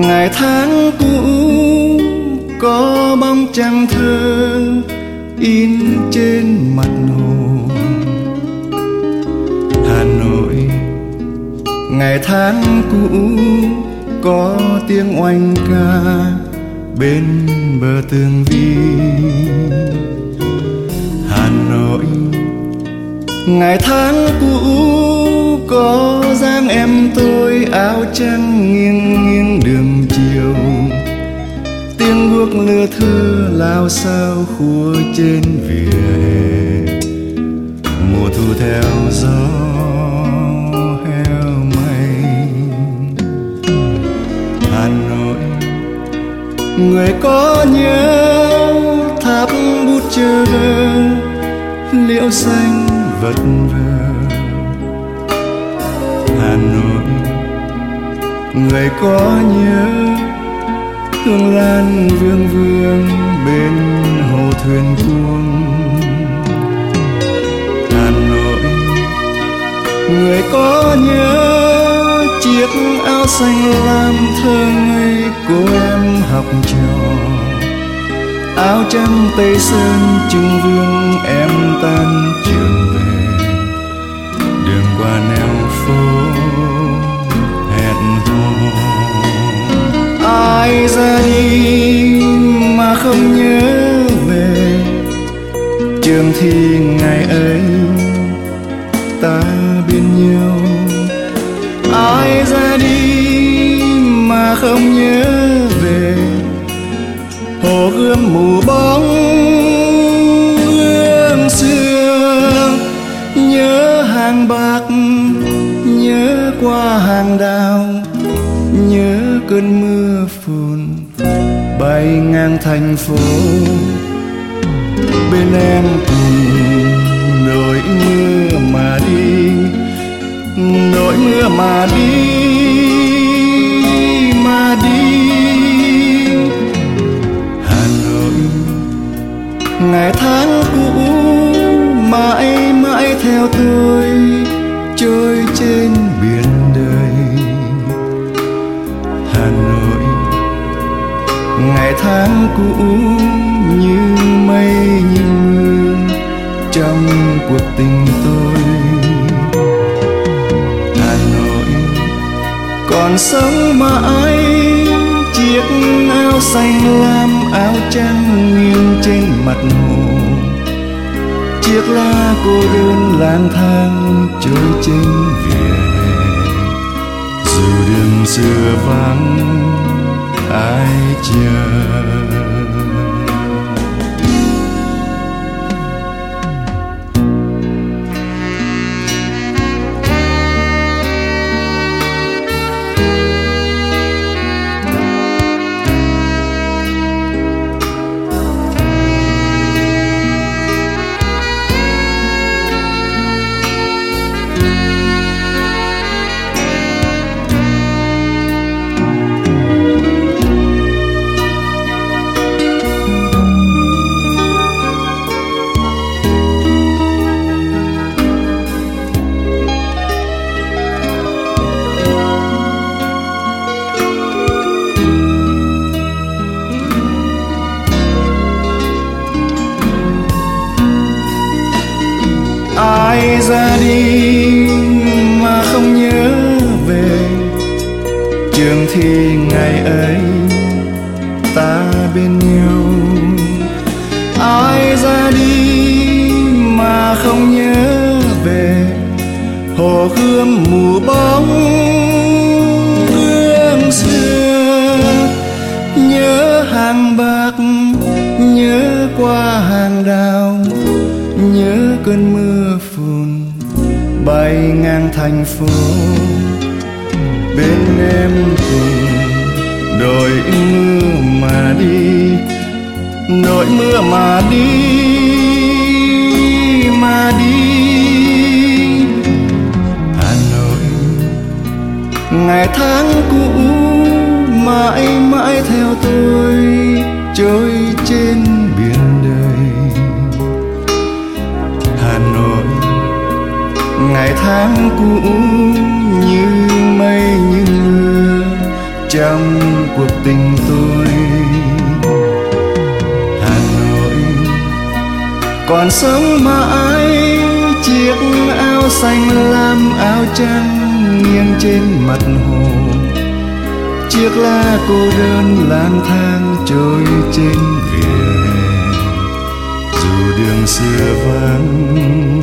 Ngày tháng cũ có bóng trăng thơ in trên mặt hồ Hà Nội, ngày tháng cũ có tiếng oanh ca bên bờ tường vi Hà Nội, ngày tháng cũ có dáng em tôi áo trắng nghiêng nghiêng. Nước lưa thưa lao sao khua trên vỉa hè. Mùa thu theo gió heo may hà nội, người có nhớ tháp bút chờ liễu xanh vật vờ hà nội, người có nhớ hương lan vương vương bên hồ thuyền cuông hà nội người có nhớ chiếc áo xanh lam thơ ngây cô em học trò. Áo trắng tây sơn trưng vương em tan trường trường thi ngày ấy, ta bên nhau ai ra đi mà không nhớ về? Hồ gươm mù bóng gương xưa nhớ hàng bạc, nhớ qua hàng đào. Nhớ cơn mưa phùn, bay ngang thành phố bên em cùng nỗi mưa mà đi, nỗi mưa mà đi mà đi. Hà nội, ngày tháng cũ mãi mãi theo tôi, trôi trên biển đời. Hà nội, ngày tháng cũ còn sống mãi chiếc áo xanh lam áo trắng nghiêng trên mặt hồ. Chiếc lá cô đơn lang thang trôi trên vỉa hè. Dù đêm xưa vắng, ai chờ? Ra đi mà không nhớ về. Trường thi ngày ấy ta bên nhau. Ai ra đi mà không nhớ về? Hồ gươm mù bóng gương xưa. Nhớ hàng bạc, nhớ qua hàng đào. Nhớ cơn mưa phùn bay ngang thành phố. Bên em cùng đội mưa mà đi, đội mưa mà đi mà đi. Hà nội, ngày tháng cũ mãi mãi theo tôi, trôi trên tháng cũ như mây như mưa, trong cuộc tình tôi. Hà nội, còn sống mãi chiếc áo xanh lam áo trắng nghiêng trên mặt hồ. Chiếc lá cô đơn lang thang trôi trên vỉa hè, dù đường xưa vắng.